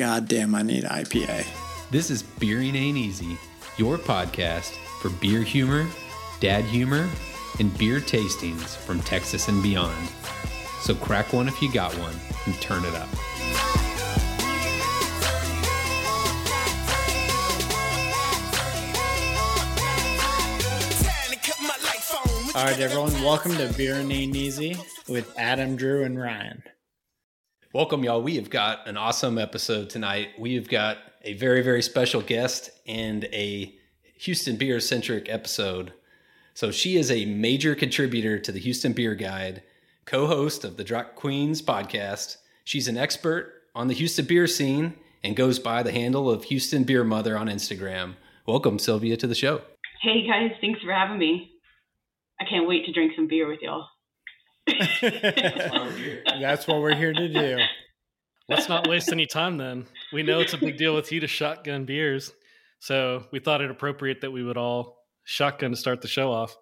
God damn, I need IPA. This is Beering Ain't Easy, your podcast for beer humor, dad humor, and beer tastings from Texas and beyond. So crack one if you got one and turn it up. All right, everyone, welcome to Beering Ain't Easy with Adam, Drew, and Ryan. Welcome, y'all. We have got an awesome episode tonight. We have got a very, very special guest and a Houston beer centric episode. So, she is a major contributor to the Houston Beer Guide, co host of the Draft Queens podcast. She's an expert on the Houston beer scene and goes by the handle of Houston Beer Mother on Instagram. Welcome, Sylvia, to the show. Hey guys, thanks for having me. I can't wait to drink some beer with y'all. That's what we're here to do. Let's not waste any time then. We know it's a big deal with you to shotgun beers. So we thought it appropriate that we would all shotgun to start the show off.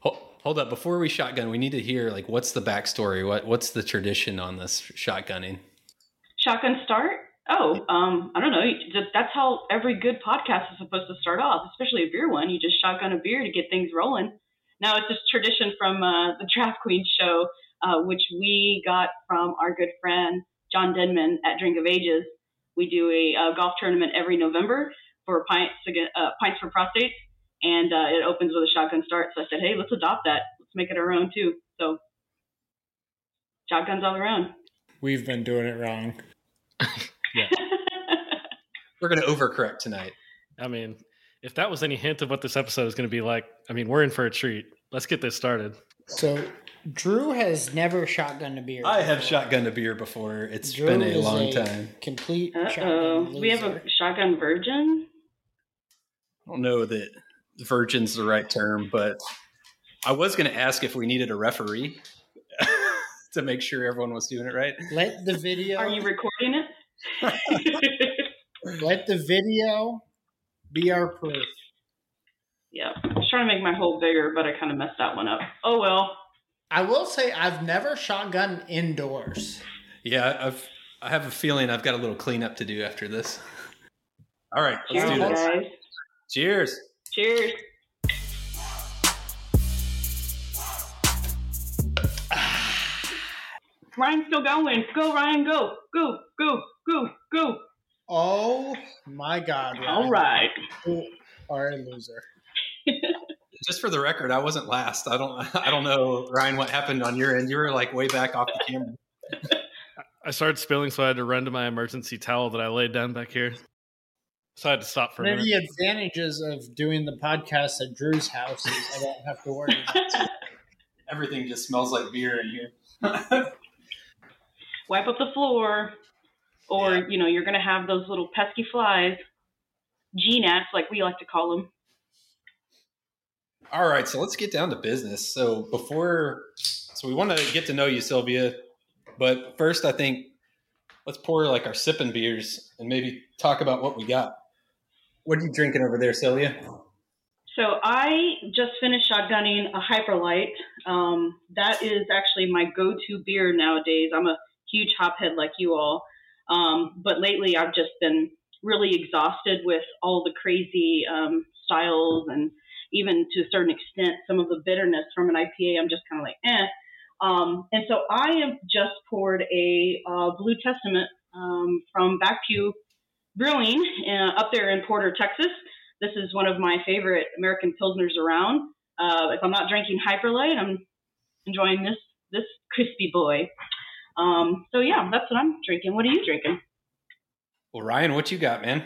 Hold, hold up, before we shotgun, we need to hear like what's the backstory? What what's the tradition on this shotgunning? Shotgun start? Oh, um, I don't know. That's how every good podcast is supposed to start off, especially a beer one. You just shotgun a beer to get things rolling. Now it's this tradition from uh, the Draft Queen show, uh, which we got from our good friend John Denman at Drink of Ages. We do a, a golf tournament every November for pints, uh, pints for prostates, and uh, it opens with a shotgun start. So I said, hey, let's adopt that. Let's make it our own too. So shotguns all around. We've been doing it wrong. Yeah. We're going to overcorrect tonight. I mean, if that was any hint of what this episode is going to be like, I mean, we're in for a treat. Let's get this started. So, Drew has never shotgunned a beer. I have before. shotgunned a beer before. It's Drew been a is long time. Complete Uh oh. We have a shotgun virgin. I don't know that virgin's the right term, but I was going to ask if we needed a referee to make sure everyone was doing it right. Let the video. Are you recording it? let the video be our proof. yeah. I was trying to make my hole bigger, but I kind of messed that one up. Oh well. I will say I've never shotgun indoors. Yeah, I've I have a feeling I've got a little cleanup to do after this. All right, let's Cheers, do this. guys. Cheers. Cheers. Ryan's still going. Go, Ryan. Go. Go. Go. Go. Go. Oh my god! Ryan. All right. You are a loser. Just for the record, I wasn't last. I don't I don't know Ryan what happened on your end. You were like way back off the camera. I started spilling, so I had to run to my emergency towel that I laid down back here. So I had to stop for a One of minute. the advantages of doing the podcast at Drew's house is I don't have to worry. Everything just smells like beer in here. Wipe up the floor, or Yeah. you know you're gonna have those little pesky flies, gnats like we like to call them. All right, so let's get down to business. So before, so we want to get to know you, Sylvia, but first, I think let's pour like our sipping beers and maybe talk about what we got. What are you drinking over there, Sylvia? So I just finished shotgunning a Hyperlight. Um, that is actually my go-to beer nowadays. I'm a huge hophead like you all, um, but lately I've just been really exhausted with all the crazy um, styles and even to a certain extent some of the bitterness from an IPA. I'm just kind of like eh. Um, and so I have just poured a uh, Blue Testament um, from Back Pew Brewing uh, up there in Porter, Texas. This is one of my favorite American pilsners around. Uh, if I'm not drinking Hyperlight, I'm enjoying this this crispy boy. Um, so yeah, that's what I'm drinking. What are you drinking? Well, Ryan, what you got, man?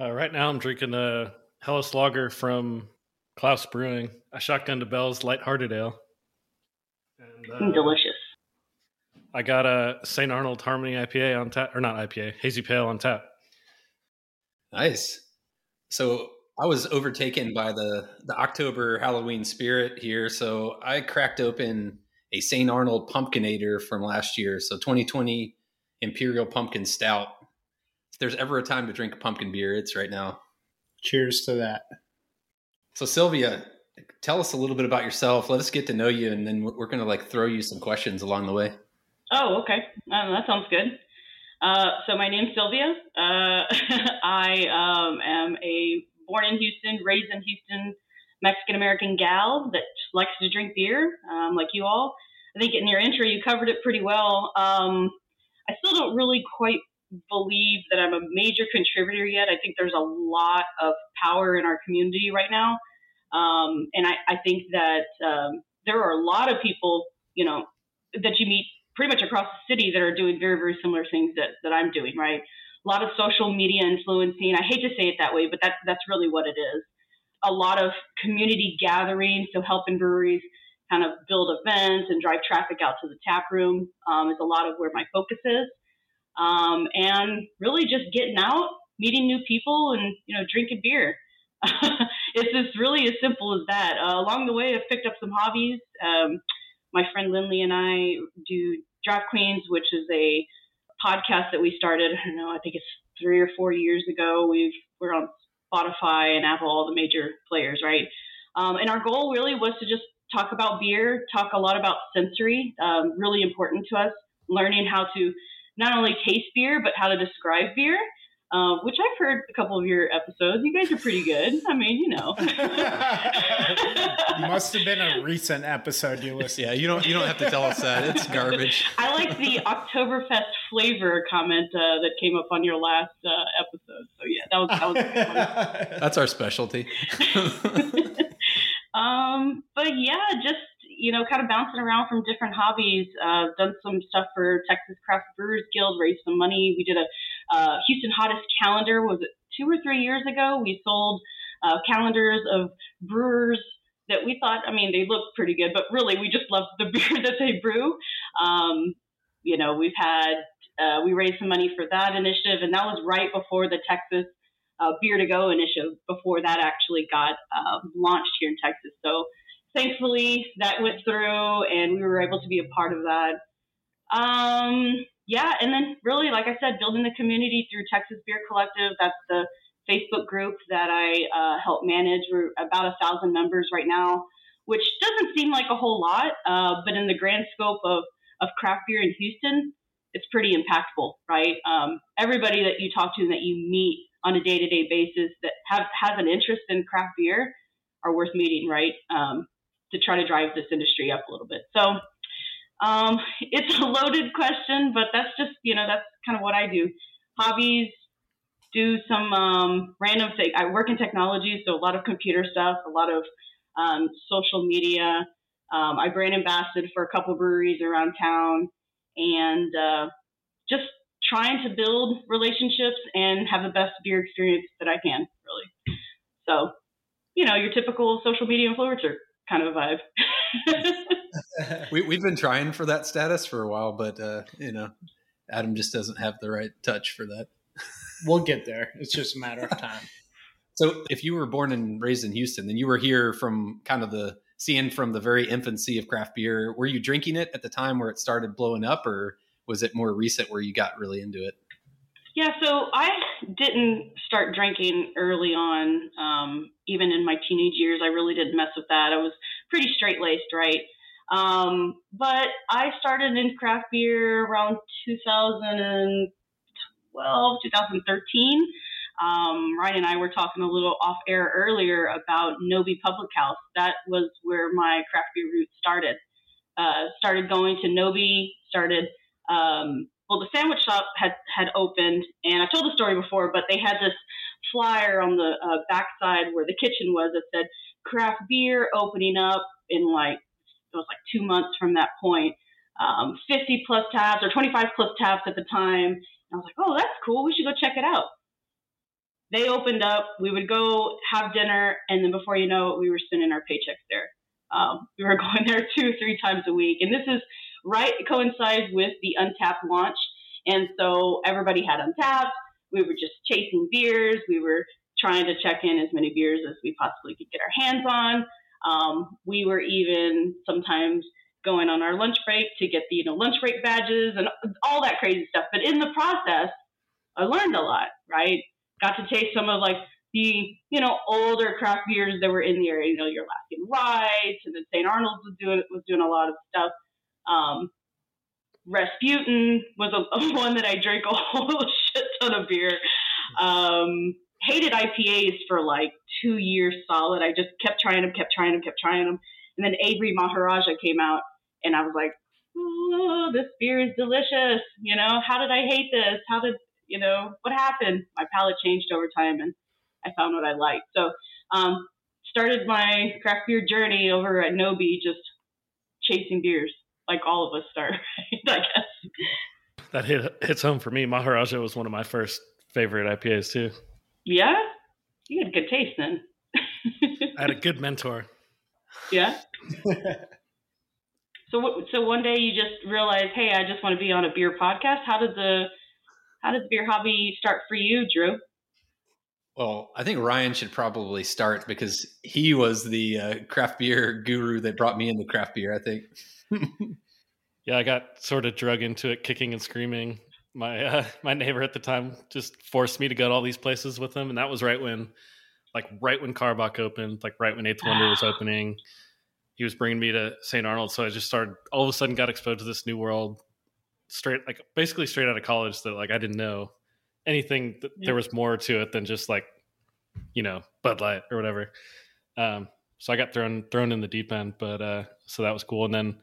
Uh, right now, I'm drinking a Helles Lager from Klaus Brewing, a Shotgun to Bell's Lighthearted Ale. And, uh, Delicious. I got a St. Arnold Harmony IPA on tap, or not IPA, Hazy Pale on tap. Nice. So I was overtaken by the the October Halloween spirit here, so I cracked open a St. Arnold Pumpkinator from last year. So 2020 Imperial Pumpkin Stout. If there's ever a time to drink a pumpkin beer, it's right now. Cheers to that. So Sylvia, tell us a little bit about yourself. Let us get to know you, and then we're, we're going to like throw you some questions along the way. Oh, okay. Um, that sounds good. Uh, so my name's Sylvia. Uh, I um, am a born in Houston, raised in Houston, Mexican American gal that likes to drink beer, um, like you all. I think in your intro you covered it pretty well. Um, I still don't really quite believe that I'm a major contributor yet. I think there's a lot of power in our community right now. Um, and I, I, think that um, there are a lot of people, you know, that you meet pretty much across the city that are doing very, very similar things that, that I'm doing, right? A lot of social media influencing. I hate to say it that way, but that's, that's really what it is. A lot of community gatherings, so helping breweries kind of build events and drive traffic out to the tap room um, is a lot of where my focus is um, and really just getting out, meeting new people, and you know, drinking beer. it's just really as simple as that. Uh, along the way, I've picked up some hobbies. Um, my friend Lindley and I do Draft Queens, which is a podcast that we started. I don't know. I think it's three or four years ago. We've we're on Spotify and Apple, all the major players, right? Um, and our goal really was to just talk about beer, talk a lot about sensory, um, really important to us, learning how to not only taste beer, but how to describe beer. Uh, which I've heard a couple of your episodes. You guys are pretty good. I mean, you know. Must have been a recent episode you listened. Yeah, you don't you don't have to tell us that. It's garbage. I like the Oktoberfest flavor comment uh, that came up on your last uh, episode. So yeah, that was that was. That's our specialty. um, but yeah, just you know, kind of bouncing around from different hobbies. Uh, done some stuff for Texas Craft Brewers Guild, raised some money. We did a uh, Houston Hottest calendar. Was it two or three years ago? We sold uh, calendars of brewers that we thought. I mean, they looked pretty good, but really, we just love the beer that they brew. Um, you know, we've had uh, we raised some money for that initiative, and that was right before the Texas uh, Beer to Go initiative. Before that actually got uh, launched here in Texas, so thankfully that went through and we were able to be a part of that. Um, yeah, and then really, like I said, building the community through Texas Beer Collective. That's the Facebook group that I uh, help manage. We're about a thousand members right now, which doesn't seem like a whole lot, uh, but in the grand scope of, of craft beer in Houston, it's pretty impactful, right? Um, everybody that you talk to and that you meet on a day to day basis that have, has an interest in craft beer are worth meeting, right? Um, to try to drive this industry up a little bit. So um, it's a loaded question, but that's just you know that's kind of what I do. Hobbies, do some um, random thing. I work in technology, so a lot of computer stuff, a lot of um, social media. Um, I brand ambassador for a couple breweries around town, and uh, just trying to build relationships and have the best beer experience that I can, really. So, you know, your typical social media influencer kind of vibe. we, we've been trying for that status for a while, but uh, you know, Adam just doesn't have the right touch for that. we'll get there. It's just a matter of time. So, if you were born and raised in Houston, then you were here from kind of the seeing from the very infancy of craft beer. Were you drinking it at the time where it started blowing up, or was it more recent where you got really into it? Yeah, so I didn't start drinking early on. Um, even in my teenage years, I really didn't mess with that. I was pretty straight laced, right? Um, but I started in craft beer around 2012, 2013. Um, Ryan and I were talking a little off air earlier about Nobi Public House. That was where my craft beer roots started. Uh, started going to Nobi, started um, well, the sandwich shop had had opened, and I told the story before, but they had this flyer on the uh, backside where the kitchen was that said craft beer opening up in like it was like two months from that point. Um, 50 plus tabs or 25 plus tabs at the time. And I was like, oh, that's cool. We should go check it out. They opened up. We would go have dinner, and then before you know it, we were spending our paychecks there. Um, we were going there two, three times a week, and this is right coincides with the Untappd launch. And so everybody had Untappd. We were just chasing beers. We were trying to check in as many beers as we possibly could get our hands on. Um, we were even sometimes going on our lunch break to get the you know lunch break badges and all that crazy stuff. But in the process, I learned a lot. Right, got to taste some of like the you know older craft beers that were in the area. You know, your Alaskan Rye, and then St. Arnold's was doing was doing a lot of stuff. Um, Rasputin was a, a, one that I drank a whole shit ton of beer. Um, hated IPAs for like two years solid. I just kept trying them, kept trying them, kept trying them. And then Avery Maharaja came out, and I was like, oh, this beer is delicious. You know, how did I hate this? How did, you know, what happened? My palate changed over time, and I found what I liked. So, um, started my craft beer journey over at Nobi, just chasing beers, like all of us start, I guess. That hit, hits home for me. Maharaja was one of my first favorite IPAs, too. Yeah? You had good taste then. I had a good mentor. Yeah. so so one day you just realize, hey, I just want to be on a beer podcast. How did the how did the beer hobby start for you, Drew? Well, I think Ryan should probably start because he was the uh, craft beer guru that brought me into craft beer. I think. yeah, I got sort of drug into it, kicking and screaming. My uh, my neighbor at the time just forced me to go to all these places with him, and that was right when, like, right when Karbach opened, like right when Eighth Wonder was opening he was bringing me to St. Arnold. So I just started all of a sudden got exposed to this new world straight, like basically straight out of college that like I didn't know anything. That yeah. There was more to it than just like, you know, Bud Light or whatever. Um, so I got thrown, thrown in the deep end, but, uh, so that was cool. And then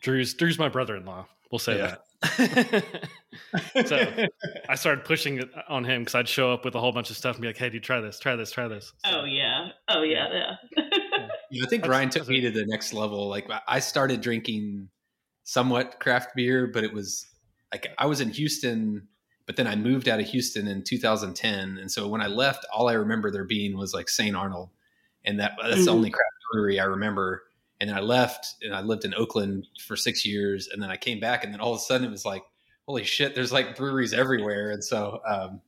Drew's, Drew's my brother-in-law. We'll say yeah. that. so I started pushing it on him because I'd show up with a whole bunch of stuff and be like, "Hey, dude, try this, try this, try this." So, oh yeah, oh yeah, yeah. I think Ryan took me to the next level. Like I started drinking somewhat craft beer, but it was like I was in Houston, but then I moved out of Houston in 2010, and so when I left, all I remember there being was like St. Arnold, and that that's mm-hmm. the only craft brewery I remember. And then I left, and I lived in Oakland for six years, and then I came back, and then all of a sudden it was like, holy shit, there's like breweries everywhere, and so um,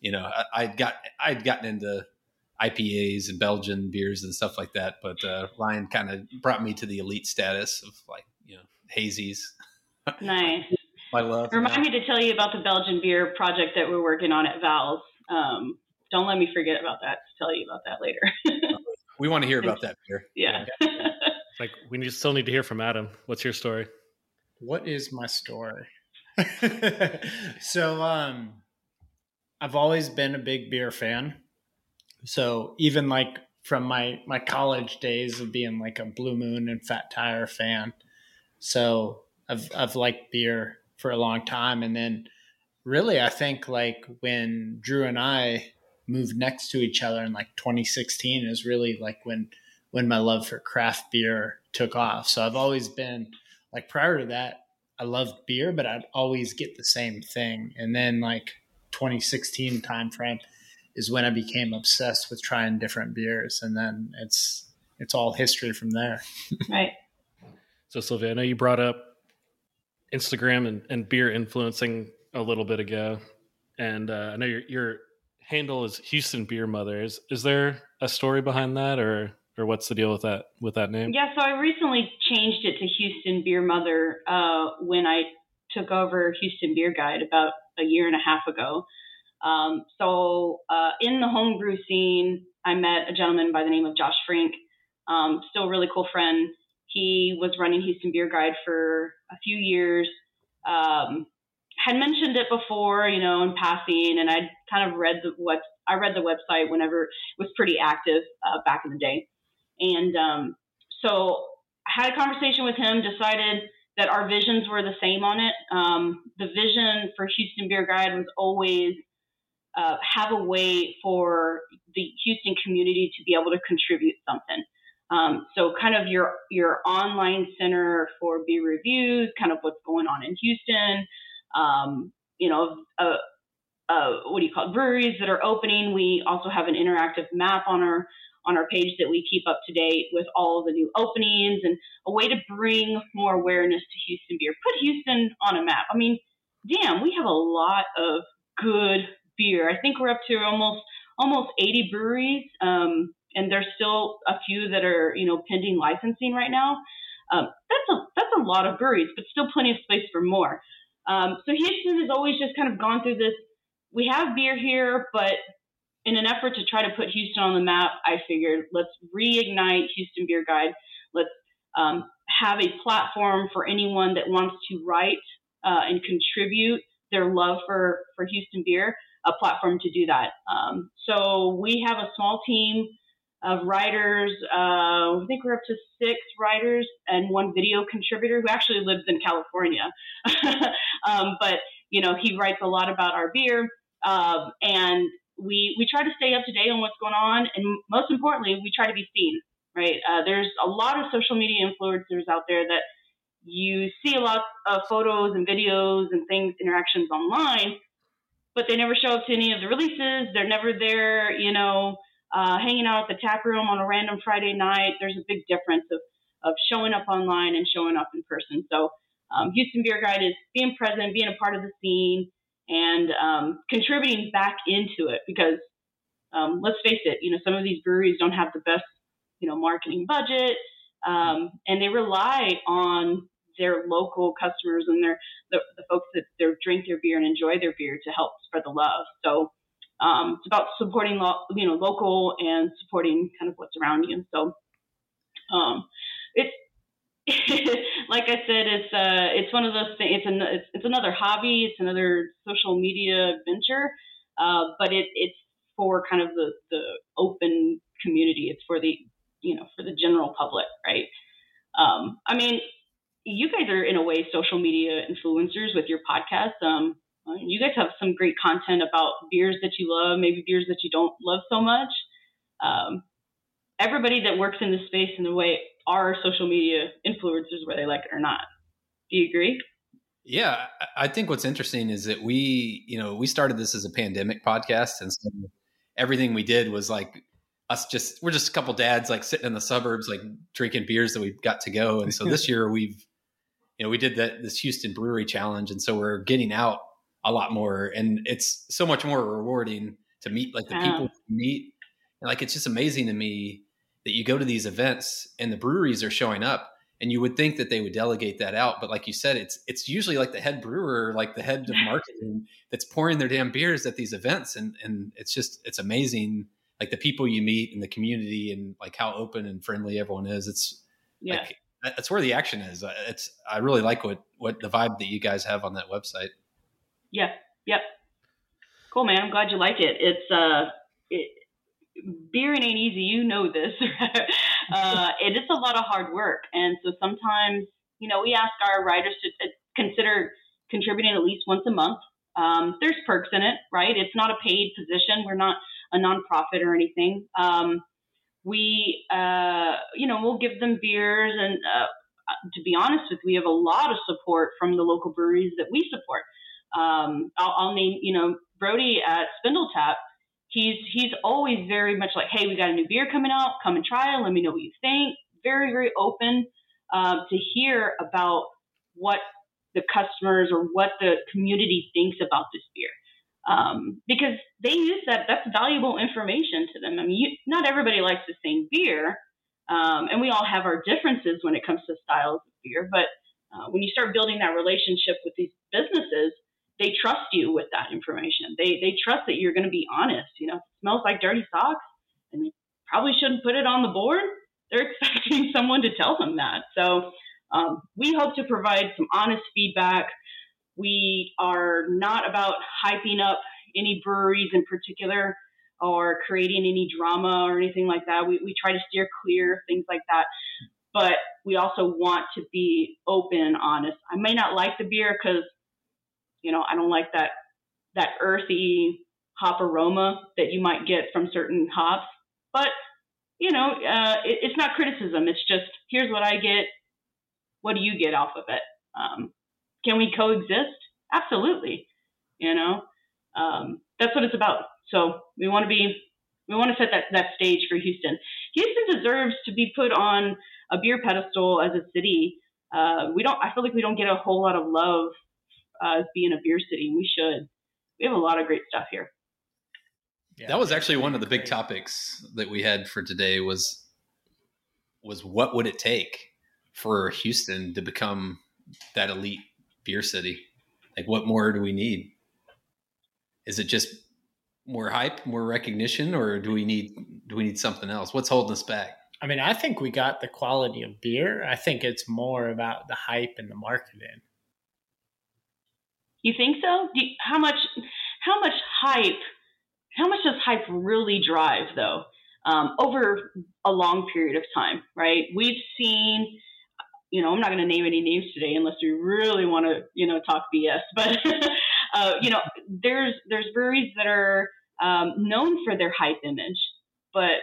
you know I, I got I'd gotten into IPAs and Belgian beers and stuff like that. But uh, Ryan kind of brought me to the elite status of like you know hazies. Nice. My love. Remind me to tell you about the Belgian beer project that we're working on at Val's. Um, don't let me forget about that. To tell you about that later. we want to hear about that beer. Yeah. like we need, still need to hear from Adam. What's your story? What is my story? so um, I've always been a big beer fan. So even like from my my college days of being like a Blue Moon and Fat Tire fan, so I've I've liked beer for a long time, and then really I think like when Drew and I moved next to each other in like 2016 is really like when when my love for craft beer took off. So I've always been like prior to that I loved beer, but I'd always get the same thing. And then like 2016 timeframe, is when I became obsessed with trying different beers, and then it's it's all history from there. Right. So Sylvia, I know you brought up Instagram and, and beer influencing a little bit ago, and uh, I know your your handle is Houston Beer Mother. Is is there a story behind that, or or what's the deal with that with that name? Yeah, so I recently changed it to Houston Beer Mother uh, when I took over Houston Beer Guide about a year and a half ago. Um, so uh, in the homebrew scene, I met a gentleman by the name of Josh Frank, um, still a really cool friend. He was running Houston Beer Guide for a few years. Um, had mentioned it before, you know, in passing, and I'd kind of read the what I read the website whenever it was pretty active uh, back in the day, and um, so I had a conversation with him. Decided that our visions were the same on it. Um, the vision for Houston Beer Guide was always uh, have a way for the Houston community to be able to contribute something. Um, so kind of your your online center for beer reviews, kind of what's going on in Houston. Um, you know, uh, uh, what do you call it? Breweries that are opening. We also have an interactive map on our on our page that we keep up to date with all the new openings and a way to bring more awareness to Houston beer. Put Houston on a map. I mean, damn, we have a lot of good beer. I think we're up to almost almost 80 breweries, um, and there's still a few that are you know pending licensing right now. Um, that's a that's a lot of breweries, but still plenty of space for more. Um, so Houston has always just kind of gone through this. We have beer here, but in an effort to try to put Houston on the map, I figured let's reignite Houston Beer Guide. Let's um, have a platform for anyone that wants to write uh, and contribute their love for, for Houston beer, a platform to do that. Um, so we have a small team of writers. Uh, I think we're up to six writers and one video contributor who actually lives in California. um, but you know, he writes a lot about our beer, um, and we we try to stay up to date on what's going on, and most importantly, we try to be seen. Right? Uh, there's a lot of social media influencers out there that you see a lot of photos and videos and things, interactions online, but they never show up to any of the releases. They're never there, you know, uh, hanging out at the tap room on a random Friday night. There's a big difference of, of showing up online and showing up in person. So um, Houston Beer Guide is being present, being a part of the scene, and um, contributing back into it because um, let's face it, you know, some of these breweries don't have the best, you know, marketing budget, um, and they rely on their local customers and their the, the folks that they drink their beer and enjoy their beer to help spread the love. So um, it's about supporting lo- you know local and supporting kind of what's around you. So um, like I said, it's uh, it's one of those things. It's an it's, it's another hobby. It's another social media adventure, uh, but it it's for kind of the the open community. It's for the you know for the general public, right? Um, I mean, you guys are in a way social media influencers with your podcast. Um, you guys have some great content about beers that you love, maybe beers that you don't love so much. Um, everybody that works in this space in the way are social media influencers, whether they like it or not. Do you agree? Yeah, I think what's interesting is that we, you know, we started this as a pandemic podcast, and so everything we did was like us just we're just a couple dads like sitting in the suburbs like drinking beers that we've got to go and so this year we've you know we did that this houston brewery challenge and so we're getting out a lot more and it's so much more rewarding to meet like the people you meet. And like it's just amazing to me that you go to these events and the breweries are showing up and you would think that they would delegate that out but like you said it's it's usually like the head brewer like the head of marketing that's pouring their damn beers at these events and and it's just it's amazing like the people you meet in the community and like how open and friendly everyone is. It's yeah. like, that's where the action is. It's i really like what what the vibe that you guys have on that website yeah yep cool man i'm glad you like it it's uh it, beering ain't easy. You know this. uh, it is a lot of hard work. And so sometimes, you know, we ask our writers to, consider contributing at least once a month. Um, there's perks in it, right? It's not a paid position. We're not a nonprofit or anything. Um, we, uh, you know, we'll give them beers. And uh, to be honest with you, we have a lot of support from the local breweries that we support. Um, I'll, I'll, name, you know, Brody at Spindletap he's he's always very much like, hey, we got a new beer coming out, come and try it. Let me know what you think. Very very open um, to hear about what the customers or what the community thinks about this beer. Um, because they use that, that's valuable information to them. I mean, you, not everybody likes the same beer, um, and we all have our differences when it comes to styles of beer. But uh, when you start building that relationship with these businesses, they trust you with that information. They they trust that you're going to be honest. You know, smells like dirty socks, and they probably shouldn't put it on the board. They're expecting someone to tell them that. So um, we hope to provide some honest feedback. We are not about hyping up any breweries in particular or creating any drama or anything like that. We, we try to steer clear of things like that. But we also want to be open and honest. I may not like the beer because you know, I don't like that that earthy hop aroma that you might get from certain hops. But you know, uh, it, it's not criticism. It's just here's what I get. What do you get off of it? Um, can we coexist? Absolutely. You know, um, that's what it's about. So we want to be, we want to set that, that stage for Houston. Houston deserves to be put on a beer pedestal as a city. Uh, we don't. I feel like we don't get a whole lot of love uh, being a beer city. We should. We have a lot of great stuff here. Yeah, that was actually one of the big topics that we had for today was was what would it take for Houston to become that elite beer city? Like what more do we need? Is it just more hype, more recognition, or do we need do we need something else? What's holding us back? I mean, I think we got the quality of beer. I think it's more about the hype and the marketing. You think so? You, how much? How much hype? How much does hype really drive, though? Um, over a long period of time, right? We've seen, you know, I'm not going to name any names today unless we really want to, you know, talk BS. But uh, you know, there's there's breweries that are um, known for their hype image, but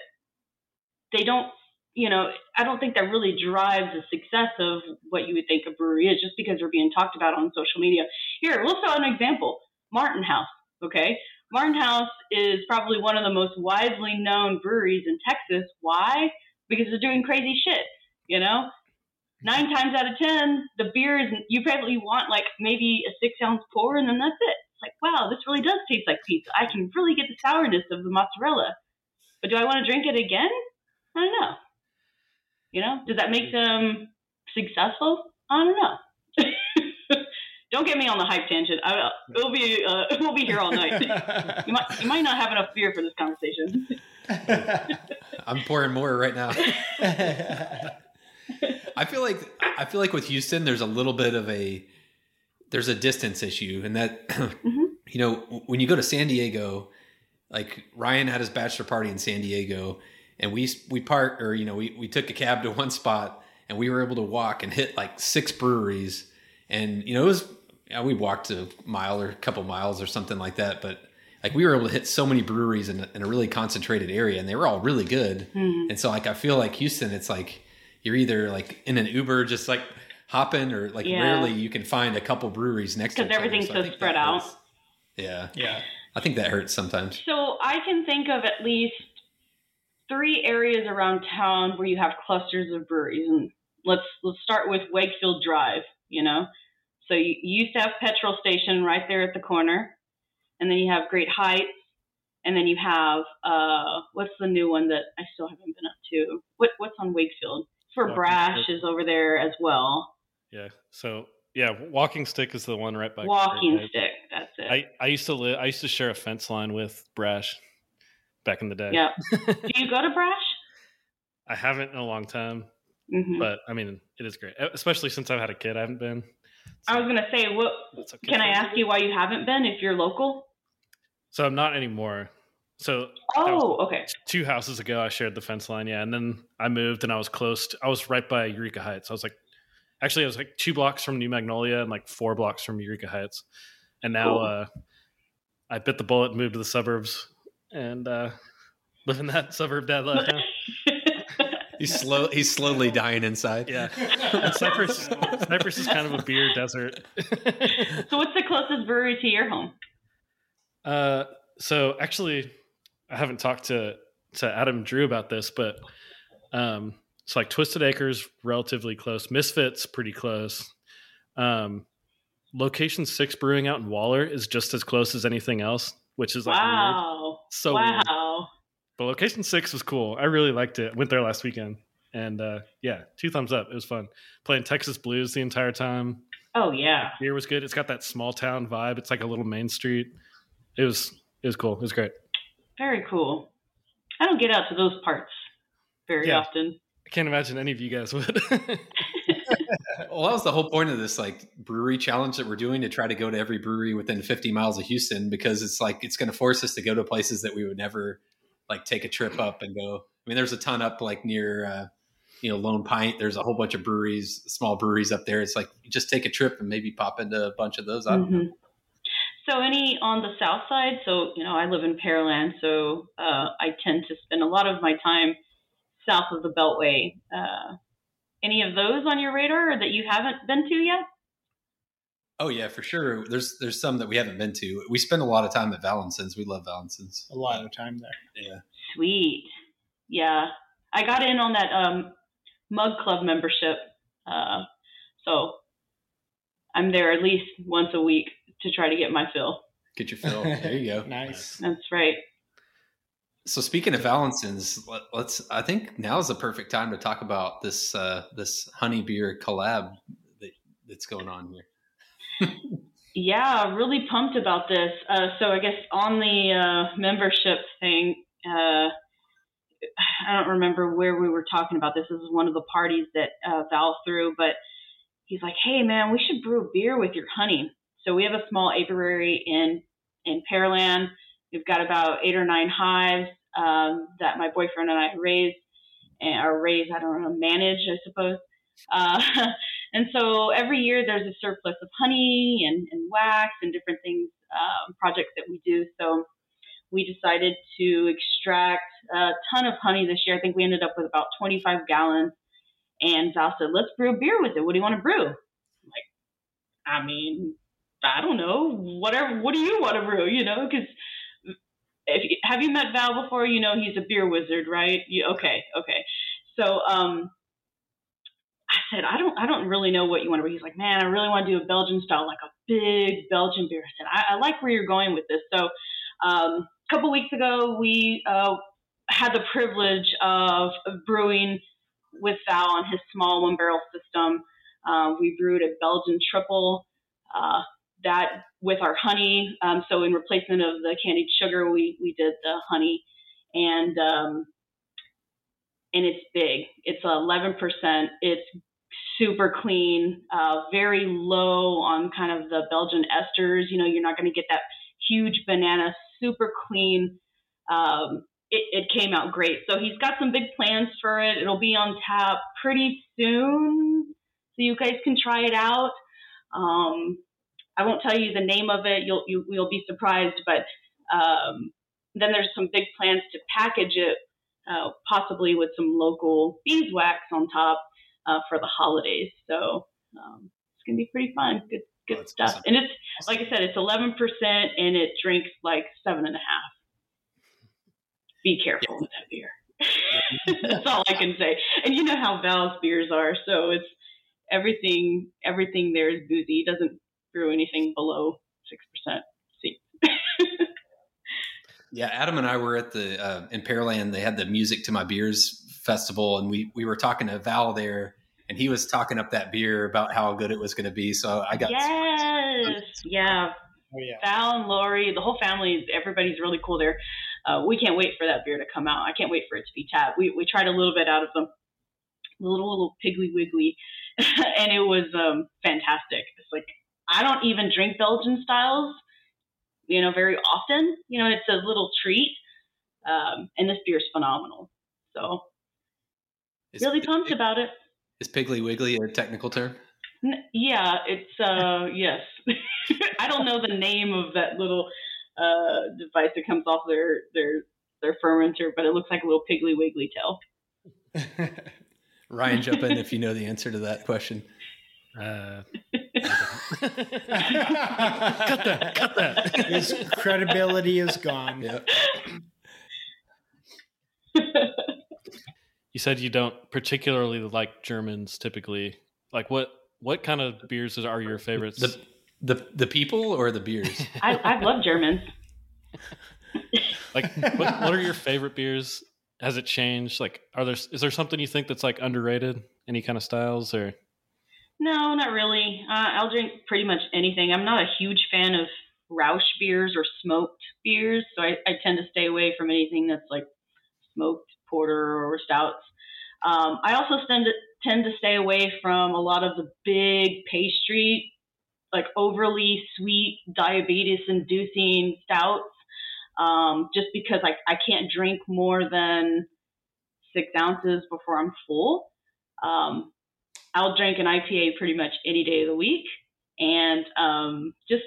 they don't you know, I don't think that really drives the success of what you would think a brewery is just because they're being talked about on social media. Here, we'll start an example. Martin House, okay? Martin House is probably one of the most widely known breweries in Texas. Why? Because they're doing crazy shit, you know? Nine mm-hmm. times out of ten, the beer is, you probably want like maybe a six ounce pour and then that's it. It's like, wow, this really does taste like pizza. I can really get the sourness of the mozzarella. But do I want to drink it again? I don't know. You know, does that make them successful? I don't know. don't get me on the hype tangent. I, we'll be uh, we'll be here all night. you might you might not have enough beer for this conversation. I'm pouring more right now. I feel like I feel like with Houston, there's a little bit of a there's a distance issue, and that mm-hmm. you know when you go to San Diego, like Ryan had his bachelor party in San Diego, and we we parked or you know we we took a cab to one spot and we were able to walk and hit like six breweries. And you know it was yeah, we walked a mile or a couple miles or something like that but like we were able to hit so many breweries in a, in a really concentrated area and they were all really good. Mm-hmm. and so like i feel like houston it's like you're either like in an uber just like hopping or like yeah. rarely you can find a couple breweries next to because everything's so, so spread out. yeah. Yeah. I think that hurts sometimes. So i can think of at least three areas around town where you have clusters of breweries, and let's let's start with Wakefield Drive. You know, so you, you used to have petrol station right there at the corner, and then you have Eureka Heights, and then you have uh, what's the new one that I still haven't been up to? What what's on Wakefield? For Walking Brash Stick. is over there as well. Yeah. So yeah, Walking Stick is the one right by. Walking Stick. That's it. I, I used to live. I used to share a fence line with Brash back in the day. Yeah. Do you go to Brash? I haven't in a long time, mm-hmm. but I mean, it is great, especially since I've had a kid. I haven't been. So I was gonna say, what? Okay can I ask you why you haven't been if you're local? So I'm not anymore. So oh, okay. Two houses ago, I shared the fence line, yeah, and then I moved, and I was close. To, I was right by Eureka Heights. I was like, actually, I was like two blocks from New Magnolia and like four blocks from Eureka Heights, and now cool. uh, I bit the bullet, and moved to the suburbs, and uh, live in that suburb dad left. he's slow. He's slowly dying inside. Yeah, and Cyprus. Cypress is kind of a beer desert. so, what's the closest brewery to your home? Uh, so actually, I haven't talked to to Adam Drew about this, but um, it's like Twisted Acres, relatively close. Misfits, pretty close. Um, Location Six Brewing out in Waller is just as close as anything else, which is like wow. So wow. Weird. But location six was cool. I really liked it. Went there last weekend, and uh, yeah, two thumbs up. It was fun playing Texas blues the entire time. Oh yeah, beer was good. It's got that small town vibe. It's like a little main street. It was it was cool. It was great. Very cool. I don't get out to those parts very yeah. often. I can't imagine any of you guys would. well, that was the whole point of this like brewery challenge that we're doing to try to go to every brewery within 50 miles of Houston because it's like it's going to force us to go to places that we would never like take a trip up and go. I mean, there's a ton up like near uh, you know Lone Pint. There's a whole bunch of breweries, small breweries up there. It's like just take a trip and maybe pop into a bunch of those. Mm-hmm. So any on the south side? So you know, I live in Pearland, so uh, I tend to spend a lot of my time south of the Beltway. Uh, any of those on your radar that you haven't been to yet? Oh yeah, for sure. There's there's some that we haven't been to. We spend a lot of time at Vallenson's. We love Vallenson's. A lot of time there. Yeah. Sweet. Yeah, I got in on that um, Mug Club membership, uh, so I'm there at least once a week to try to get my fill. Get your fill. There you go. nice. That's right. So speaking of Vallenson's, let, us I think now is the perfect time to talk about this uh, this honey beer collab that, that's going on here. yeah, really pumped about this. Uh, so I guess on the uh, membership thing, uh, I don't remember where we were talking about this. This is one of the parties that uh, Val threw, but he's like, "Hey, man, we should brew beer with your honey." So we have a small apiary in in Pearland. We've got about eight or nine hives um, that my boyfriend and I raise, and are raised. I don't know, manage, I suppose. Uh, and so every year there's a surplus of honey and, and wax and different things, um, projects that we do. So we decided to extract a ton of honey this year. I think we ended up with about 25 gallons. And Val said, let's brew beer with it. What do you want to brew? I'm like, I mean, I don't know. Whatever. What do you want to brew? You know, because if have you met Val before? You know he's a beer wizard, right? You, okay, okay. So um, I said, I don't, I don't really know what you want to. He's like, man, I really want to do a Belgian style, like a big Belgian beer. I said, I, I like where you're going with this. So um, a couple weeks ago, we uh, had the privilege of brewing with Val on his small one barrel system. Uh, we brewed a Belgian triple. Uh, that with our honey. Um, so in replacement of the candied sugar, we we did the honey, and um, and it's big. It's 11%. It's super clean, uh, very low on kind of the Belgian esters. You know, you're not going to get that huge banana, super clean. Um, it, it, came out great. So he's got some big plans for it. It'll be on tap pretty soon, so you guys can try it out. Um, I won't tell you the name of it. You'll you, will be surprised. But um, then there's some big plans to package it, uh, possibly with some local beeswax on top uh, for the holidays. So um, it's gonna be pretty fun. Good good oh, stuff. Awesome. And it's like I said, it's 11 percent, and it drinks like seven and a half. Be careful yeah. with that beer. That's all I can say. And you know how Val's beers are, so it's everything. Everything there is boozy. It doesn't brew anything below six percent C. yeah, Adam and I were at the uh, in Pearland. They had the Music to My Beers festival, and we we were talking to Val there, and he was talking up that beer about how good it was going to be. So I got yes, yeah. Oh, yeah. Val and Lori, the whole family, everybody's really cool there. Uh, we can't wait for that beer to come out. I can't wait for it to be tapped. We we tried a little bit out of them, a little little piggly wiggly, and it was um, fantastic. It's like I don't even drink Belgian styles, you know, very often. You know, it's a little treat. Um, and this beer is phenomenal. So, is, really pumped it, about it. Is Piggly Wiggly a technical term? N- yeah, it's, uh, yes. I don't know the name of that little uh, device that comes off their, their, their fermenter, but it looks like a little Piggly Wiggly tail. Ryan, jump in if you know the answer to that question. Uh, cut that. Cut that. His credibility is gone. Yep. you said you don't particularly like Germans typically. Like what what kind of beers are your favorites? The the, the people or the beers? I, I love Germans. like what, what are your favorite beers? Has it changed? Like are there is there something you think that's like underrated? Any kind of styles or no, not really. Uh, I'll drink pretty much anything. I'm not a huge fan of Rauch beers or smoked beers, so I, I tend to stay away from anything that's like smoked porter or stouts. Um, I also tend to tend to stay away from a lot of the big pastry, like overly sweet, diabetes-inducing stouts, um, just because I, I can't drink more than six ounces before I'm full. Um, I'll drink an IPA pretty much any day of the week, and um, just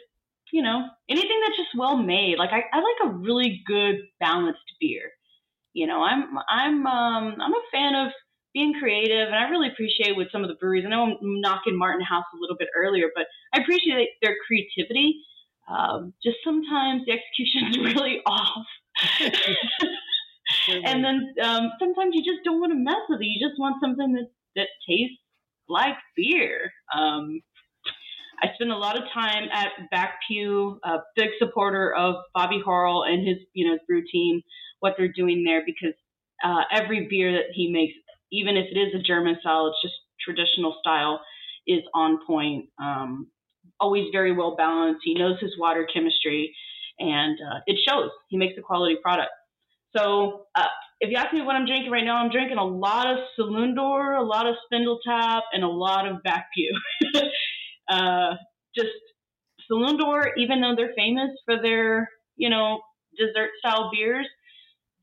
you know anything that's just well made. Like I, I like a really good balanced beer. You know, I'm I'm um, I'm a fan of being creative, and I really appreciate with some of the breweries. I know I'm knocking Martin House a little bit earlier, but I appreciate their creativity. Um, just sometimes the execution is really off. and then um, sometimes you just don't want to mess with it. You just want something that that tastes like beer. Um, I spend a lot of time at Back Pew, a big supporter of Bobby Horrell and his, you know, brew team, what they're doing there because uh, every beer that he makes, even if it is a German style, it's just traditional style, is on point. Um, always very well balanced. He knows his water chemistry, and uh, it shows. He makes a quality product. So uh, if you ask me what I'm drinking right now, I'm drinking a lot of Saloon Door, a lot of Spindletap, and a lot of Back Pew. uh, just Saloon Door, even though they're famous for their, you know, dessert style beers,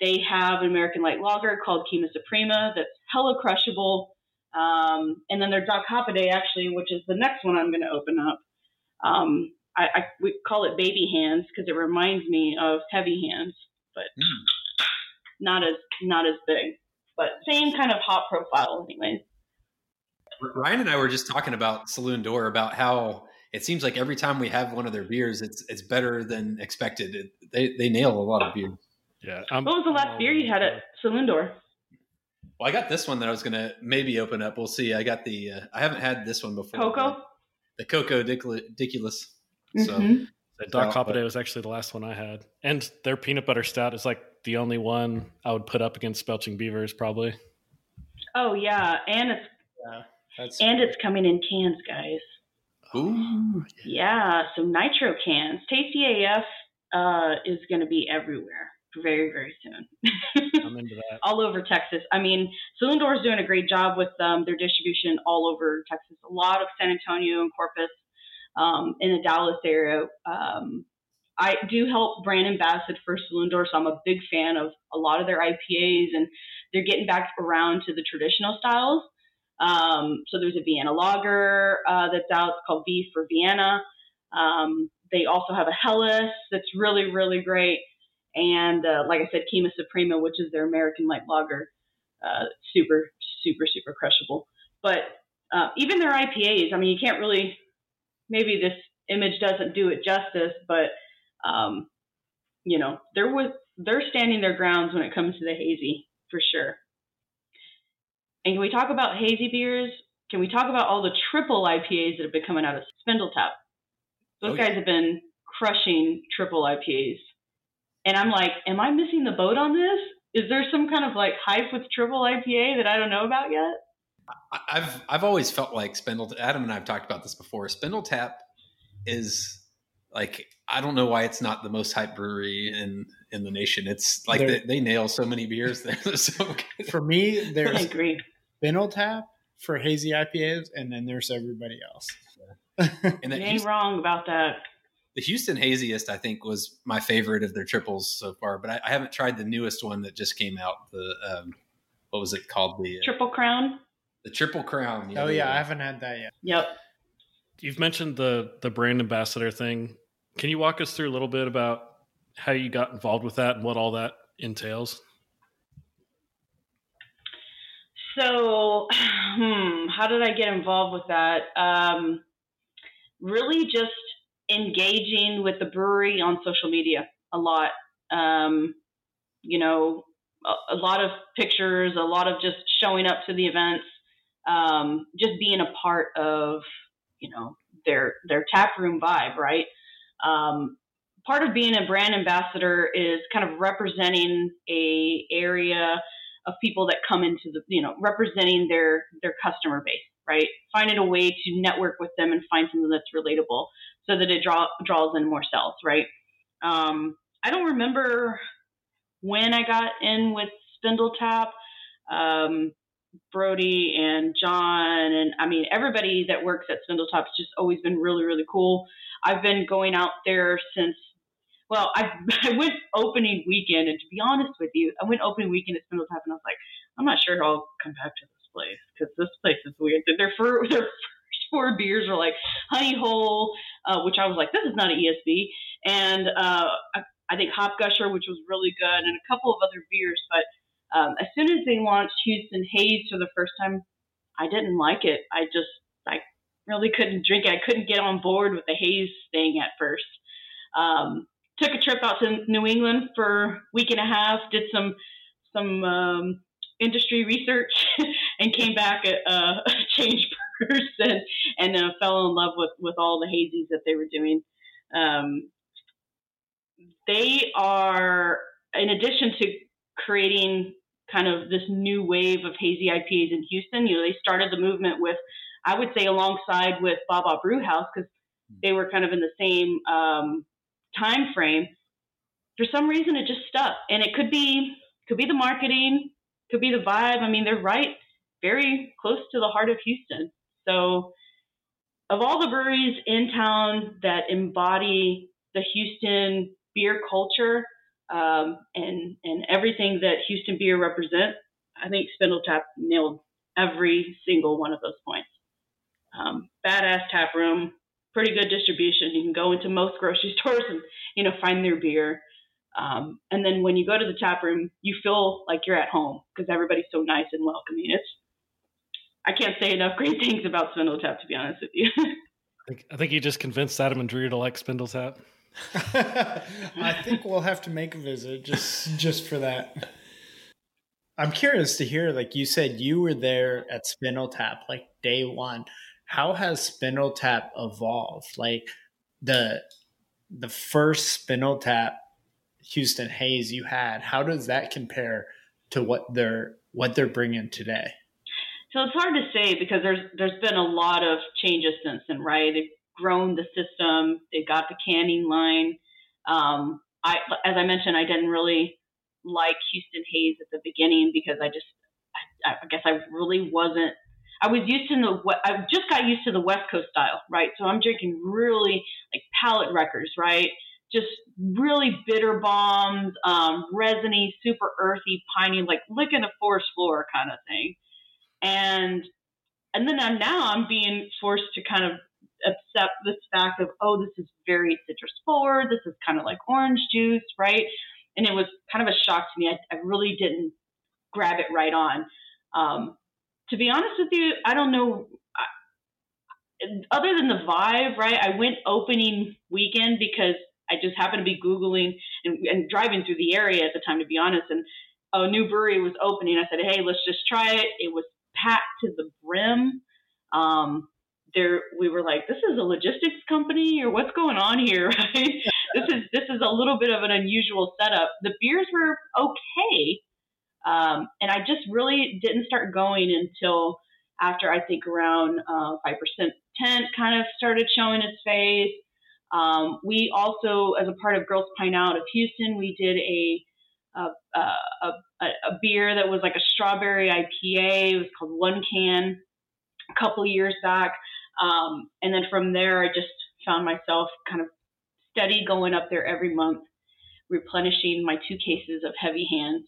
they have an American light lager called Kima Suprema that's hella crushable. Um, and then their Doc Hoppaday, actually, which is the next one I'm going to open up. Um, I, I we call it baby hands because it reminds me of heavy hands, but mm. Not as not as big, but same kind of hot profile, anyways. Ryan and I were just talking about Saloon Door about how it seems like every time we have one of their beers, it's it's better than expected. It, they they nail a lot of beer. Yeah. I'm, what was the last beer you had at Saloon Door? Well, I got this one that I was gonna maybe open up. We'll see. I got the. Uh, I haven't had this one before. Coco. The Coco Ridiculous. Mm-hmm. So. The Doc so, Hoppaday was actually the last one I had, and their peanut butter stout is like the only one I would put up against Belching Beavers, probably. Oh yeah, and it's yeah, and it's coming in cans, guys. Ooh. Yeah, some nitro cans. Tasty AF uh, is going to be everywhere very, very soon. I'm into that. all over Texas. I mean, Saloon Door is doing a great job with um, their distribution all over Texas. A lot of San Antonio and Corpus um, in the Dallas area. Um, I do help brand ambassador for Saloon so I'm a big fan of a lot of their IPAs, and they're getting back around to the traditional styles. Um, so there's a Vienna lager uh, that's out it's called V for Vienna. Um, they also have a Helles that's really, really great. And uh, like I said, Kima Suprema, which is their American light lager, uh, super, super, super crushable. But uh, even their IPAs, I mean, you can't really, maybe this image doesn't do it justice, but, um, you know, they're, with, they're standing their grounds when it comes to the hazy, for sure. And can we talk about hazy beers? Can we talk about all the triple IPAs that have been coming out of Spindletap? Those oh, guys have been crushing triple IPAs. And I'm like, am I missing the boat on this? Is there some kind of like hype with triple IPA that I don't know about yet? I've I've always felt like Spindle. Adam and I have talked about this before. Spindletap is like I don't know why it's not the most hype brewery in in the nation. It's like they, they, nail so many beers. They're so. For me, there's I agree. Spindletap for hazy IPAs, and then there's everybody else. and you ain't wrong about that. The Houston Haziest, I think, was my favorite of their triples so far, but I, I haven't tried the newest one that just came out. The um, what was it called? The uh, Triple Crown. The Triple Crown. Yeah, oh yeah, I haven't had that yet. Yep. You've mentioned the the brand ambassador thing. Can you walk us through a little bit about how you got involved with that and what all that entails? So, hmm, how did I get involved with that? Um, really, just engaging with the brewery on social media a lot. Um, you know, a, a, lot of pictures, a lot of just showing up to the events, um, just being a part of, you know, their their tap room vibe, right? Um, part of being a brand ambassador is kind of representing a area of people that come into the, you know, representing their their customer base, right? Finding a way to network with them and find something that's relatable, so that it draw, draws in more sales, right? Um, I don't remember when I got in with Spindletap. Um, Brody and John, and I mean everybody that works at Spindletap's just always been really, really cool. I've been going out there since well, I I went opening weekend, and to be honest with you, I went opening weekend at Spindletap and I was like, I'm not sure I'll come back to this place because this place is weird. Their first, their first four beers are like Honey Hole, uh, which I was like, this is not an ESB, and uh, I, I think Hop Gusher, which was really good, and a couple of other beers. But um, as soon as they launched Houston Haze for the first time, I didn't like it. I just I really couldn't drink it. I couldn't get on board with the haze thing at first. Um, took a trip out to New England for a week and a half, did some some um, industry research, and came back a, a changed person and uh, fell in love with with all the hazies that they were doing. Um, they are, in addition to creating kind of this new wave of hazy IPAs in Houston, you know, they started the movement with, I would say, alongside with Baba Brew House because they were kind of in the same um, time frame, for some reason it just stuck. And it could be could be the marketing, could be the vibe. I mean, they're right, very close to the heart of Houston. So, of all the breweries in town that embody the Houston beer culture um, and and everything that Houston beer represents, I think Spindletap nailed every single one of those points. Um, badass tap room, pretty good distribution. You can go into most grocery stores and you know find their beer. Um, and then when you go to the tap room, you feel like you're at home because everybody's so nice and welcoming. It's I can't say enough great things about Spindletap to be honest with you. I think, I think you just convinced Adam and Drew to like Spindletap. I think we'll have to make a visit just just for that. I'm curious to hear, like you said, you were there at Spindletap like day one. How has Spindletap evolved? Like the the first Spindletap Houston Haze you had, how does that compare to what they're what they're bringing today? So it's hard to say because there's there's been a lot of changes since then, right? They've grown the system. They got the canning line. Um, I, as I mentioned, I didn't really like Houston Haze at the beginning because I just, I, I guess I really wasn't. I was used to the, I just got used to the West Coast style, right? So I'm drinking really like palate wreckers, right? Just really bitter bombs, um, resiny, super earthy, piney, like licking a forest floor kind of thing. And and then I'm, now I'm being forced to kind of accept this fact of, oh, this is very citrus forward. This is kind of like orange juice, right? And it was kind of a shock to me. I, I really didn't grab it right on. Um, to be honest with you, I don't know. other than the vibe, right? I went opening weekend because I just happened to be Googling and, and driving through the area at the time, to be honest. And a new brewery was opening. I said, hey, let's just try it. It was packed to the brim. Um, there we were like, this is a logistics company or what's going on here, right? this is this is a little bit of an unusual setup. The beers were okay, um, and I just really didn't start going until after I think around uh, five percent tent kind of started showing its face. Um, we also, as a part of Girls Pint Out of Houston, we did a a, a, a, a beer that was like a strawberry IPA. It was called One Can a couple years back. Um, and then from there, I just found myself kind of steady going up there every month, replenishing my two cases of heavy hands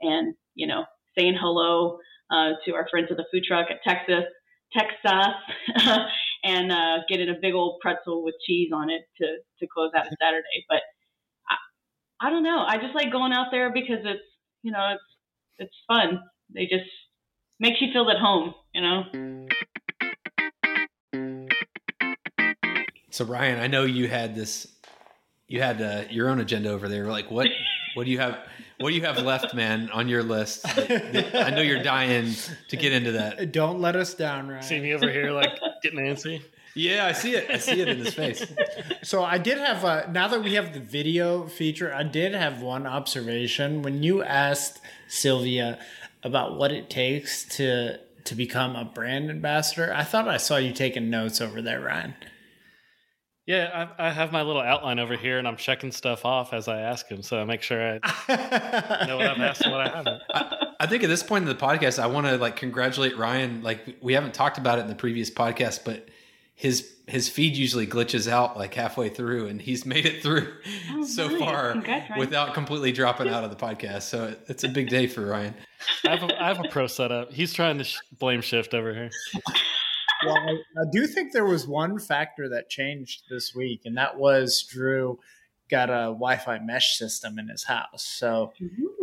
and, you know, saying hello uh, to our friends at the food truck at Texas, Texas, and uh, getting a big old pretzel with cheese on it to, to close out a Saturday. But I, I don't know. I just like going out there because it's, you know, it's, it's fun. They just makes you feel at home, you know? So Ryan, I know you had this, you had uh, your own agenda over there. Like, what, what do you have? What do you have left, man, on your list? I know you're dying to get into that. Don't let us down, Ryan. See me over here, like getting antsy. Yeah, I see it. I see it in his face. So I did have a. Now that we have the video feature, I did have one observation when you asked Sylvia about what it takes to to become a brand ambassador. I thought I saw you taking notes over there, Ryan. Yeah, I, I, have my little outline over here, and I'm checking stuff off as I ask him, so I make sure I know what I've asked and what I haven't. I, I think at this point in the podcast, I want to like congratulate Ryan. Like we haven't talked about it in the previous podcast, but his his feed usually glitches out like halfway through, and he's made it through oh, so nice. far Congrats, without completely dropping out of the podcast. So it's a big day for Ryan. I have a, I have a pro setup. He's trying to sh- blame shift over here well, I, I, do think there was one factor that changed this week, and that was Drew got a Wi-Fi mesh system in his house. So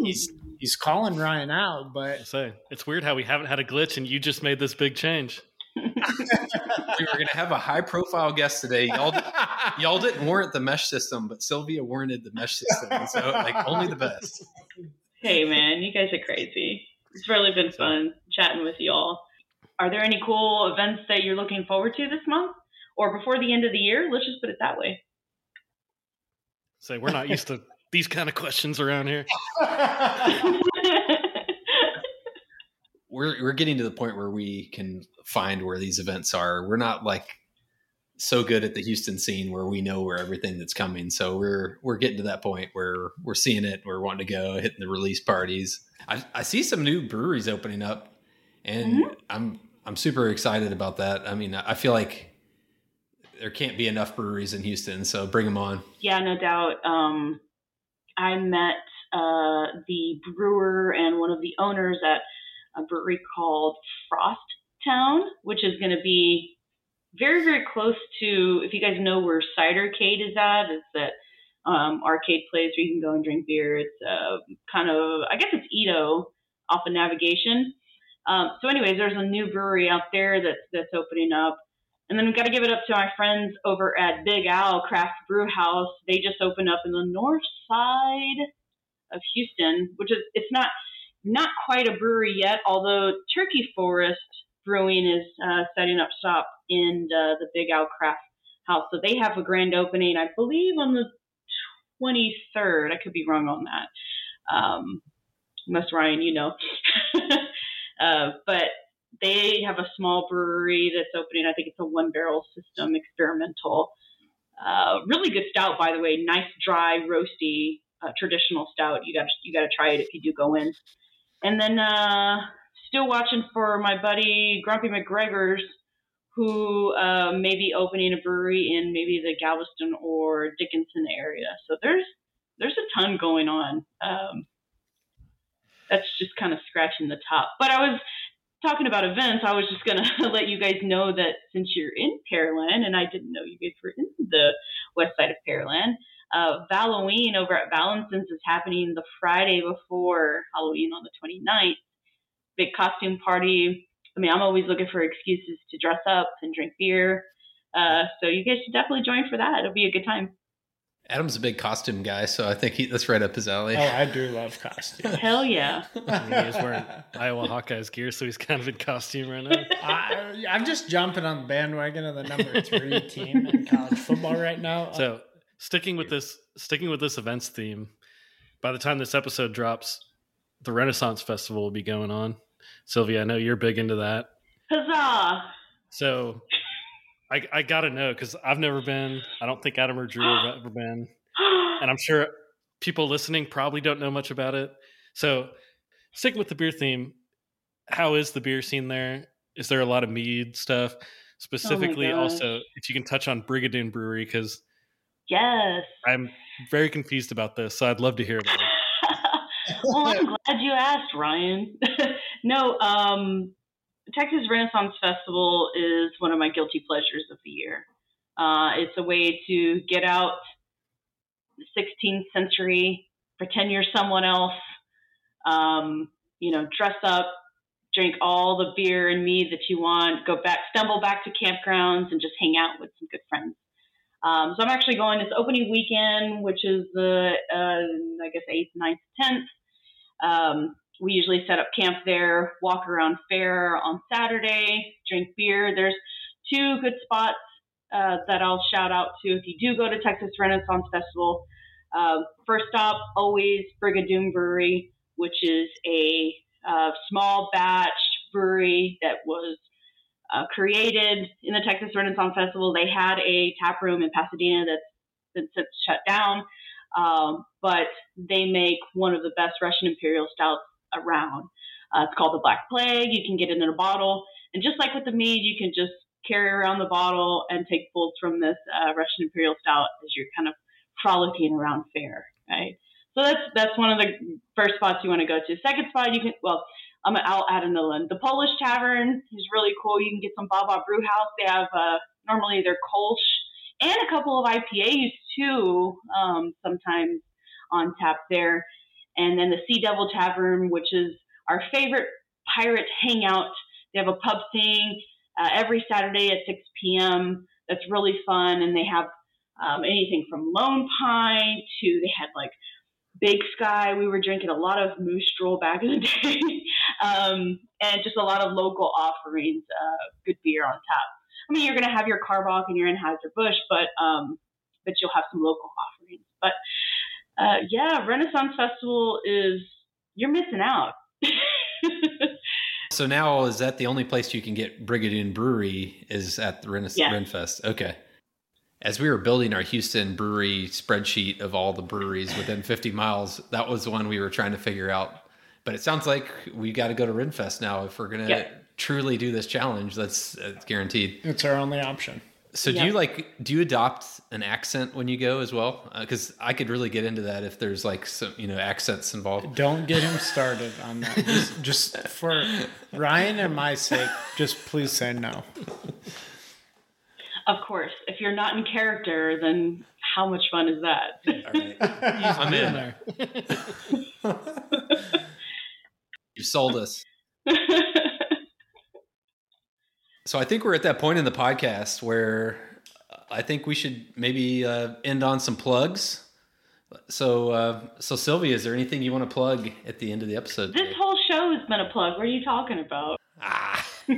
he's he's calling Ryan out, but say it's weird how we haven't had a glitch, and you just made this big change. we were going to have a high-profile guest today. Y'all, y'all didn't warrant the mesh system, but Sylvia warranted the mesh system, so like only the best. Hey man, you guys are crazy. It's really been fun chatting with y'all are there any cool events that you're looking forward to this month or before the end of the year? Let's just put it that way. Say, we're not used to these kind of questions around here. we're we're getting to the point where we can find where these events are. We're not like so good at the Houston scene where we know where everything that's coming. So we're we're getting to that point where we're seeing it. We're wanting to go, hitting the release parties. I, I see some new breweries opening up, and mm-hmm. I'm I'm super excited about that. I mean, I feel like there can't be enough breweries in Houston, so bring them on. Yeah, no doubt. Um, I met uh, the brewer and one of the owners at a brewery called Frost Town, which is going to be very, very close to, if you guys know where Cidercade is at, it's that um, arcade place where you can go and drink beer. It's uh, kind of, I guess it's EaDo off of Navigation. Um, so, anyways, there's a new brewery out there that's that's opening up, and then we've got to give it up to my friends over at Big Al Craft Brew House. They just opened up in the north side of Houston, which is it's not not quite a brewery yet, although Turkey Forest Brewing is uh, setting up shop in the, the Big Al Craft House. So they have a grand opening, I believe, on the 23rd. I could be wrong on that. Um, unless Ryan, you know. uh, but they have a small brewery that's opening. I think it's a one barrel system experimental. Uh, really good stout, by the way. Nice, dry, roasty, uh, traditional stout. You got you got to try it if you do go in. And then uh, still watching for my buddy Grumpy McGregor's, who uh, may be opening a brewery in maybe the Galveston or Dickinson area. So there's there's a ton going on. Um, that's just kind of scratching the top. But I was talking about events. I was just gonna let you guys know that since you're in Pearland, and I didn't know you guys were in the west side of Pearland. Uh, Halloween over at Vallensons' is happening the Friday before Halloween on the 29th big costume party. I mean, I'm always looking for excuses to dress up and drink beer. Uh, so you guys should definitely join for that. It'll be a good time. Adam's a big costume guy, so I think he, that's right up his alley. Oh, I do love costumes. Hell yeah! I mean, he's wearing Iowa Hawkeyes gear, so he's kind of in costume right now. I, am just jumping on the bandwagon of the number three team in college football right now. So sticking with this, sticking with this events theme, by the time this episode drops, the Renaissance Festival will be going on. Sylvia, I know you're big into that. Huzzah! So I, I got to know because I've never been. I don't think Adam or Drew have ever been. And I'm sure people listening probably don't know much about it. So sticking with the beer theme, how is the beer scene there? Is there a lot of mead stuff? Specifically, oh also, if you can touch on Brigadoon Brewery, because yes, I'm very confused about this, so I'd love to hear about it well, I'm glad you asked, Ryan. no, um, Texas Renaissance Festival is one of my guilty pleasures of the year. Uh, it's a way to get out the 16th century, pretend you're someone else, um, you know, dress up, drink all the beer and mead that you want, go back, stumble back to campgrounds, and just hang out with some good friends. Um, so I'm actually going this opening weekend, which is the uh, I guess eighth, 9th, tenth. Um, we usually set up camp there, walk around fair on Saturday, drink beer. There's two good spots uh, that I'll shout out to if you do go to Texas Renaissance Festival. Uh, first stop, always Brigadoon Brewery, which is a uh, small batch brewery that was uh, created in the Texas Renaissance Festival. They had a tap room in Pasadena that's been since shut down. Um, but they make one of the best Russian Imperial stouts around. Uh, it's called the Black Plague. You can get it in a bottle. And just like with the mead, you can just carry around the bottle and take pulls from this uh, Russian Imperial stout as you're kind of frolicking around fair, right? So that's that's one of the first spots you want to go to. Second spot, you can well, I'm I'll add another one. The Polish Tavern is really cool. You can get some Baba Brew House. They have uh, normally they're Kolsch and a couple of IPAs too, um, sometimes on tap there. And then the Sea Devil Tavern, which is our favorite pirate hangout. They have a pub thing uh, every Saturday at 6 p.m. That's really fun, and they have um, anything from Lone Pint to they had like Big Sky. We were drinking a lot of Moose Drool back in the day, um, and just a lot of local offerings, uh, good beer on tap. I mean, you're going to have your Karbach and your Anheuser Busch, but um, but you'll have some local offerings. But uh, yeah, Renaissance Festival is you're missing out. so now is that the only place you can get Brigadoon Brewery is at the Renaissance yeah. Renfest? Okay. as we were building our Houston brewery spreadsheet of all the breweries within 50 miles, that was the one we were trying to figure out. But it sounds like we got to go to Renfest now if we're going to Yep. truly do this challenge. That's, that's guaranteed. It's our only option. So do Yep. you like do you adopt an accent when you go as well? Uh, because I could really get into that if there's like some you know accents involved. Don't get him started on that. Just, just for Ryan and my sake, just please say no. Of course, if you're not in character, then how much fun is that? All right. I'm in. there. You sold us. So I think we're at that point in the podcast where I think we should maybe uh, end on some plugs. So, uh, so Sylvia, is there anything you want to plug at the end of the episode? this whole show has been a plug. What are you talking about? ah,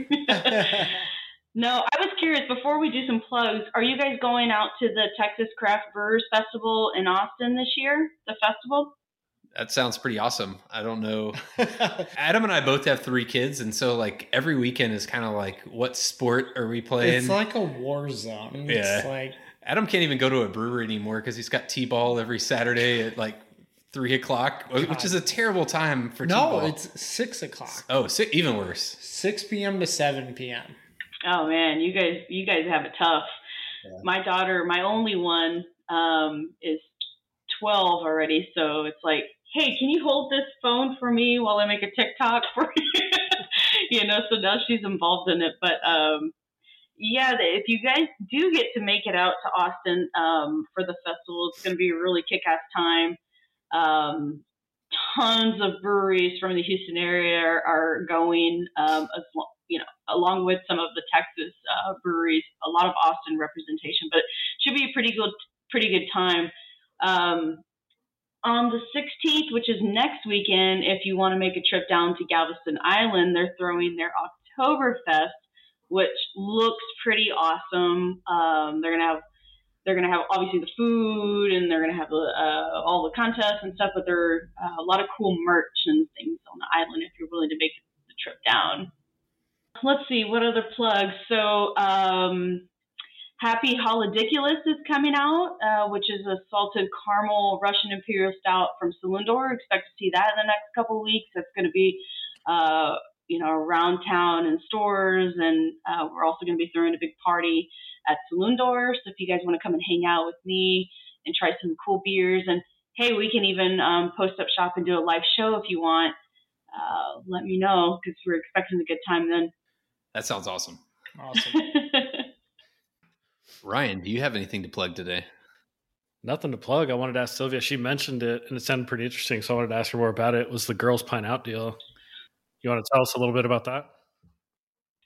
no, I was curious before we do some plugs, are you guys going out to the Texas Craft Brewers Festival in Austin this year? The festival? That sounds pretty awesome. I don't know. Adam and I both have three kids, and so like every weekend is kind of like, what sport are we playing? it's like a war zone. Yeah. It's like Adam can't even go to a brewery anymore because he's got t-ball every Saturday at like three o'clock, which is a terrible time for no, t-ball. it's six o'clock, oh, si- even worse. six p.m. to seven p.m. Oh man, you guys you guys have it tough. Yeah. My daughter, my only one, um, is twelve already, so it's like, hey, can you hold this phone for me while I make a TikTok for you? you know, so now she's involved in it. But um yeah, if you guys do get to make it out to Austin um, for the festival, it's going to be a really kick-ass time. Um, tons of breweries from the Houston area are, going, um, as lo- you know, along with some of the Texas uh, breweries. A lot of Austin representation, but it should be a pretty good, pretty good time. Um, on the 16th, which is next weekend, if you want to make a trip down to Galveston Island, they're throwing their Oktoberfest, which looks pretty awesome. Um, they're gonna have they're gonna have obviously the food and they're gonna have uh, all the contests and stuff, but there are uh, a lot of cool merch and things on the island if you're willing to make the trip down. Let's see what other plugs. So um, Happy Holodiculous is coming out, uh, which is a salted caramel Russian Imperial Stout from Saloon Door. Expect to see that in the next couple of weeks. It's going to be, uh, you know, around town in stores, and uh, we're also going to be throwing a big party at Saloon Door. So if you guys want to come and hang out with me and try some cool beers, and hey, we can even um, post up shop and do a live show if you want. Uh, let me know because we're expecting a good time then. That sounds awesome. Awesome. Ryan, do you have anything to plug today? Nothing to plug. I wanted to ask Sylvia. She mentioned it, and it sounded pretty interesting. So I wanted to ask her more about it. it was the Girls Pint Out deal? You want to tell us a little bit about that?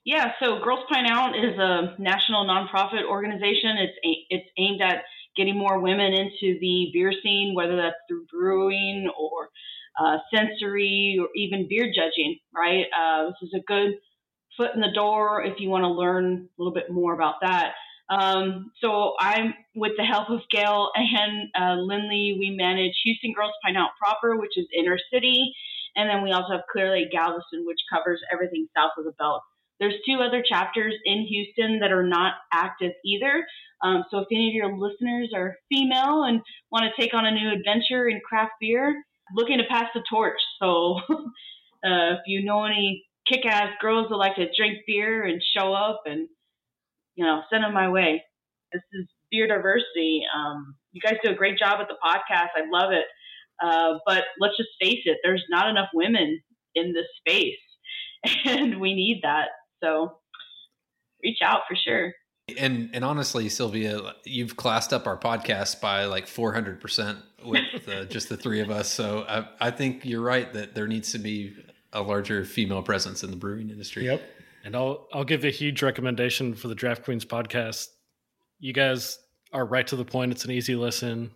Yeah, so Girls Pint Out is a national nonprofit organization. It's a, it's aimed at getting more women into the beer scene, whether that's through brewing or uh, sensory or even beer judging. Right, uh, this is a good foot in the door if you want to learn a little bit more about that. Um, so I'm with the help of Gail and uh, Lindley. We manage Houston Girls Pint Out proper, which is inner city, and then we also have Clear Lake Galveston, which covers everything south of the belt. There's two other chapters in Houston that are not active either. Um, so if any of your listeners are female and want to take on a new adventure in craft beer, looking to pass the torch. So uh, if you know any kick-ass girls that like to drink beer and show up and you know send them my way. This is beer diversity. Um, you guys do a great job at the podcast. I love it. Uh, but let's just face it, there's not enough women in this space, and we need that. So reach out for sure. And and honestly, Sylvia, you've classed up our podcast by like 400% with uh, just the three of us. So I, I think you're right that there needs to be a larger female presence in the brewing industry. Yep. And I'll I'll give a huge recommendation for the Draft Queens podcast. You guys are right to the point. It's an easy listen.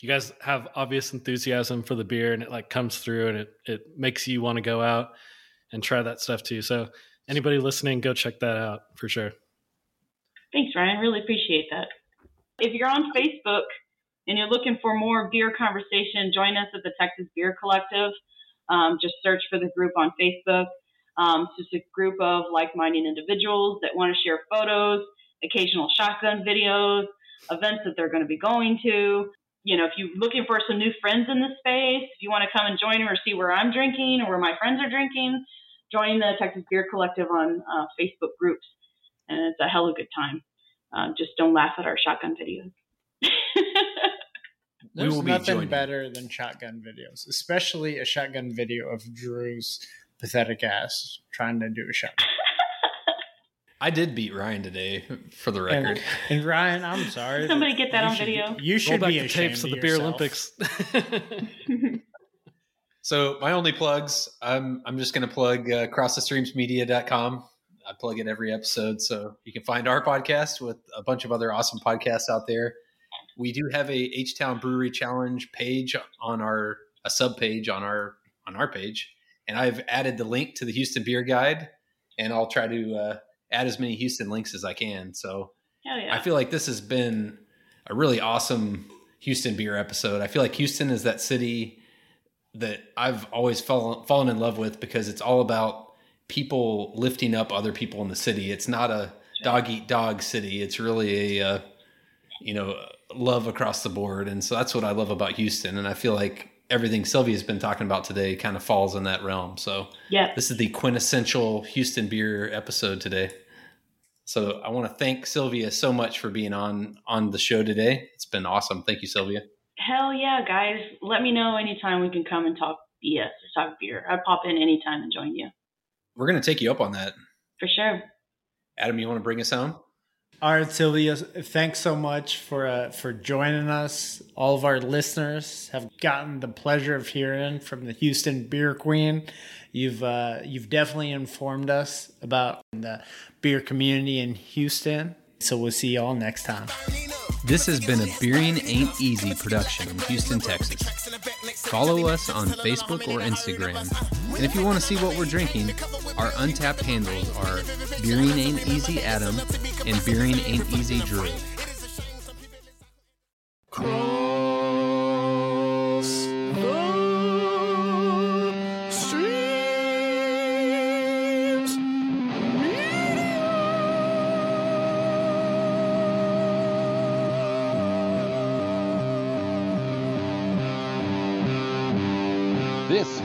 You guys have obvious enthusiasm for the beer, and it like comes through, and it it makes you want to go out and try that stuff too. So anybody listening, go check that out for sure. Thanks, Ryan. Really appreciate that. If you're on Facebook and you're looking for more beer conversation, join us at the Texas Beer Collective. Um, just search for the group on Facebook. Um, it's just a group of like-minded individuals that want to share photos occasional shotgun videos, events that they're going to be going to. You know, if you're looking for some new friends in the space, if you want to come and join or see where I'm drinking or where my friends are drinking, join the Texas Beer Collective on uh, Facebook groups. And it's a hell of a good time. Uh, just don't laugh at our shotgun videos. There's will be nothing better than shotgun videos, especially a shotgun video of Drew's pathetic ass trying to do a shot. I did beat Ryan today, for the record. and Ryan, I'm sorry. Somebody get that on should- video. You Roll should back be the ashamed tapes of of the Beer yourself. Olympics. So my only plugs, I'm I'm just going to plug uh, crossthestreamsmedia.com. I plug it every episode, so you can find our podcast with a bunch of other awesome podcasts out there. We do have a H Town Brewery Challenge page on our a sub page on our on our page, and I've added the link to the Houston Beer Guide, and I'll try to uh, add as many Houston links as I can. So yeah. I feel like this has been a really awesome Houston beer episode. I feel like Houston is that city that I've always fallen fallen in love with because it's all about people lifting up other people in the city. It's not a dog eat dog city. It's really a uh, you know love across the board, and so that's what I love about Houston. And I feel like everything Sylvia's been talking about today kind of falls in that realm. So yeah. this is the quintessential Houston beer episode today. So I want to thank Sylvia so much for being on on the show today. It's been awesome. Thank you, Sylvia. Hell yeah, guys. Let me know anytime we can come and talk BS or talk beer. I'd pop in anytime and join you. We're going to take you up on that. For sure. Adam, you want to bring us home? All right, Sylvia, thanks so much for uh, for joining us. All of our listeners have gotten the pleasure of hearing from the Houston Beer Queen. You've uh, you've definitely informed us about the beer community in Houston. So we'll see you all next time. This has been a Beering Ain't Easy production in Houston, Texas. Follow us on Facebook or Instagram. And if you want to see what we're drinking, our Untappd handles are Beering Ain't Easy Adam and Beering Ain't Easy Drew.